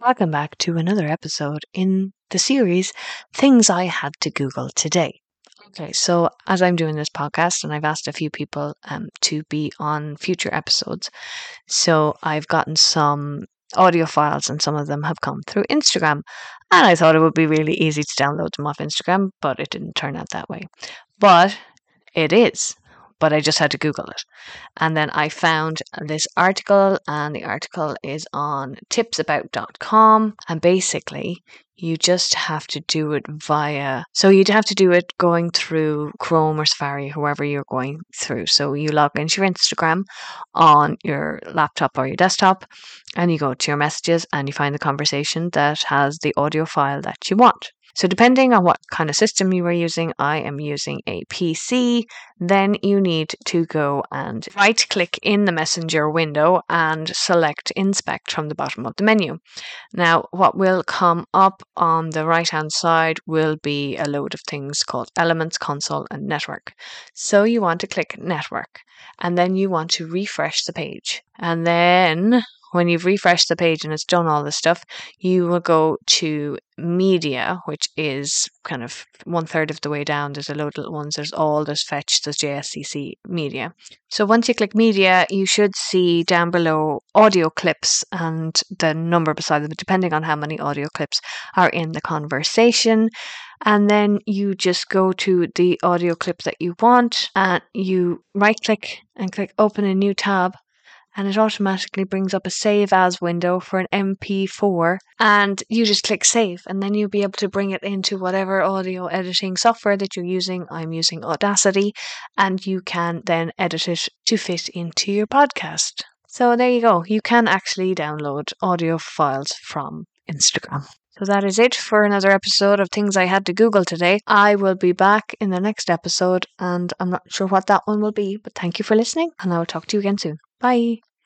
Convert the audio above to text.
Welcome back to another episode in the series Things I Had to Google Today. Okay, so as I'm doing this podcast, and I've asked a few people um, to be on future episodes, so I've gotten some audio files, and some of them have come through Instagram. And I thought it would be really easy to download them off Instagram, but it didn't turn out that way. But it is but I just had to Google it. And then I found this article, and the article is on tipsabout.com. And basically, you just have to do it via, so you'd have to do it going through Chrome or Safari, whoever you're going through. So you log into your Instagram on your laptop or your desktop, and you go to your messages and you find the conversation that has the audio file that you want. So, depending on what kind of system you are using, I am using a PC. Then you need to go and right click in the Messenger window and select Inspect from the bottom of the menu. Now, what will come up on the right hand side will be a load of things called Elements, Console, and Network. So, you want to click Network and then you want to refresh the page. And then when you've refreshed the page and it's done all this stuff, you will go to media, which is kind of one third of the way down. There's a load of little ones. There's all, there's fetch, there's JS CSS media. So once you click media, you should see down below audio clips and the number beside them, depending on how many audio clips are in the conversation. And then you just go to the audio clip that you want and you right click and click open a new tab and it automatically brings up a save as window for an MP4 and you just click save and then you'll be able to bring it into whatever audio editing software that you're using. I'm using Audacity and you can then edit it to fit into your podcast. So there you go. You can actually download audio files from Instagram. So that is it for another episode of Things I Had to Google today. I will be back in the next episode and I'm not sure what that one will be, but thank you for listening and I will talk to you again soon. Bye.